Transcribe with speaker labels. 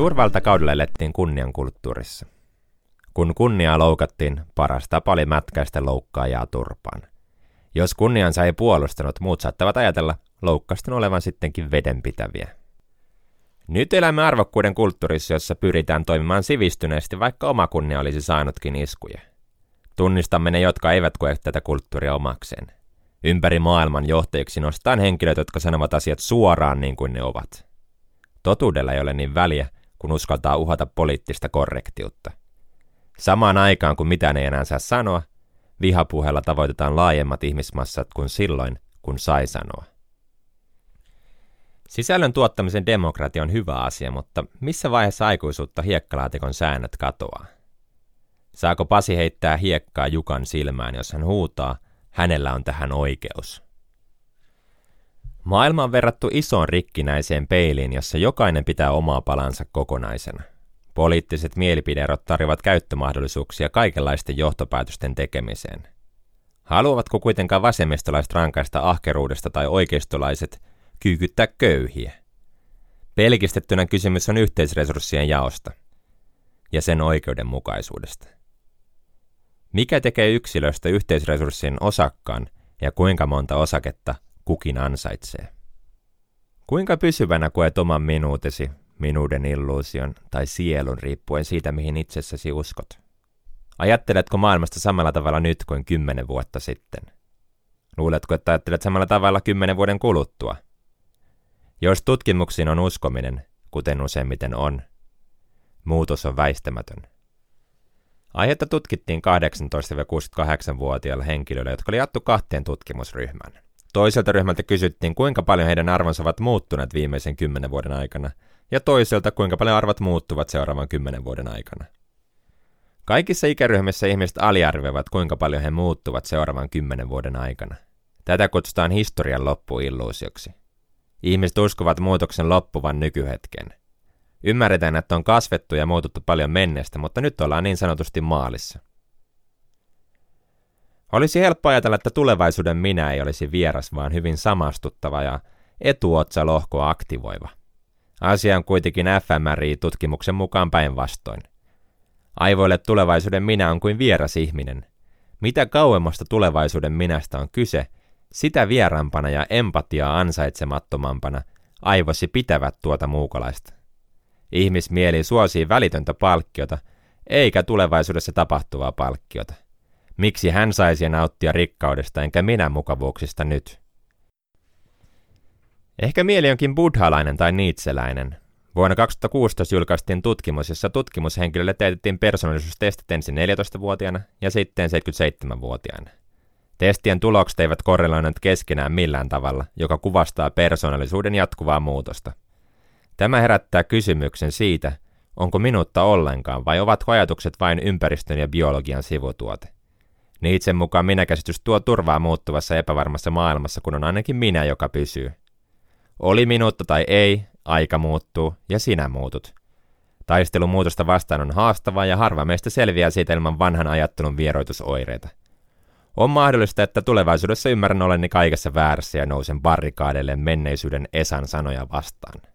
Speaker 1: Suurvaltakaudella elettiin kunniankulttuurissa. Kun kunniaa loukattiin, paras tapa oli mätkäistä loukkaajaa turpaan. Jos kunniansa ei puolustanut, muut saattavat ajatella loukkaston olevan sittenkin vedenpitäviä. Nyt elämme arvokkuuden kulttuurissa, jossa pyritään toimimaan sivistyneesti, vaikka oma kunnia olisi saanutkin iskuja. Tunnistamme ne, jotka eivät koe tätä kulttuuria omakseen. Ympäri maailman johtajiksi nostetaan henkilöt, jotka sanovat asiat suoraan niin kuin ne ovat. Totuudella ei ole niin väliä, kun uskaltaa uhata poliittista korrektiutta. Samaan aikaan, kun mitään ei enää saa sanoa, vihapuheella tavoitetaan laajemmat ihmismassat kuin silloin, kun sai sanoa. Sisällön tuottamisen demokratia on hyvä asia, mutta missä vaiheessa aikuisuutta hiekkalaatikon säännöt katoaa? Saako Pasi heittää hiekkaa Jukan silmään, jos hän huutaa, hänellä on tähän oikeus? Maailma on verrattu isoon rikkinäiseen peiliin, jossa jokainen pitää omaa palansa kokonaisena. Poliittiset mielipideerot tarjoavat käyttömahdollisuuksia kaikenlaisten johtopäätösten tekemiseen. Haluavatko kuitenkaan vasemmistolaiset rankaista ahkeruudesta tai oikeistolaiset kyykyttää köyhiä? Pelkistettynä kysymys on yhteisresurssien jaosta ja sen oikeudenmukaisuudesta. Mikä tekee yksilöstä yhteisresurssien osakkaan ja kuinka monta osaketta kukin ansaitsee? Kuinka pysyvänä koet oman minuutesi, minuuden illuusion tai sielun riippuen siitä, mihin itsessäsi uskot? Ajatteletko maailmasta samalla tavalla nyt kuin kymmenen vuotta sitten? Luuletko, että ajattelet samalla tavalla kymmenen vuoden kuluttua? Jos tutkimuksiin on uskominen, kuten useimmiten on, muutos on väistämätön. Aihetta tutkittiin 18-68-vuotiailla henkilöillä, jotka oli jaettu kahteen tutkimusryhmään. Toiselta ryhmältä kysyttiin, kuinka paljon heidän arvonsa ovat muuttuneet viimeisen kymmenen vuoden aikana, ja toiselta, kuinka paljon arvot muuttuvat seuraavan kymmenen vuoden aikana. Kaikissa ikäryhmissä ihmiset aliarvioivat, kuinka paljon he muuttuvat seuraavan kymmenen vuoden aikana. Tätä kutsutaan historian loppuilluusioksi. Ihmiset uskovat muutoksen loppuvan nykyhetken. Ymmärretään, että on kasvettu ja muututtu paljon menneestä, mutta nyt ollaan niin sanotusti maalissa. Olisi helppo ajatella, että tulevaisuuden minä ei olisi vieras, vaan hyvin samastuttava ja etuotsalohkoa aktivoiva. Asia on kuitenkin fMRI-tutkimuksen mukaan päinvastoin. Aivoille tulevaisuuden minä on kuin vieras ihminen. Mitä kauemmasta tulevaisuuden minästä on kyse, sitä vierampana ja empatiaa ansaitsemattomampana aivosi pitävät tuota muukalaista. Ihmismieli suosii välitöntä palkkiota, eikä tulevaisuudessa tapahtuvaa palkkiota. Miksi hän saisi nauttia rikkaudesta enkä minä mukavuuksista nyt? Ehkä mieli onkin buddhalainen tai niitseläinen. Vuonna 2016 julkaistiin tutkimus, jossa tutkimushenkilölle teetettiin persoonallisuustestit ensin 14-vuotiaana ja sitten 77-vuotiaana. Testien tulokset eivät korreloineet keskenään millään tavalla, joka kuvastaa persoonallisuuden jatkuvaa muutosta. Tämä herättää kysymyksen siitä, onko minuutta ollenkaan vai ovatko ajatukset vain ympäristön ja biologian sivutuote. Niitsen mukaan minäkäsitys tuo turvaa muuttuvassa epävarmassa maailmassa, kun on ainakin minä, joka pysyy. Oli minuutta tai ei, aika muuttuu ja sinä muutut. Taistelu muutosta vastaan on haastavaa ja harva meistä selviää siitä ilman vanhan ajattelun vieroitusoireita. On mahdollista, että tulevaisuudessa ymmärrän oleni kaikessa väärässä ja nousen barrikaadeille menneisyyden Esan sanoja vastaan.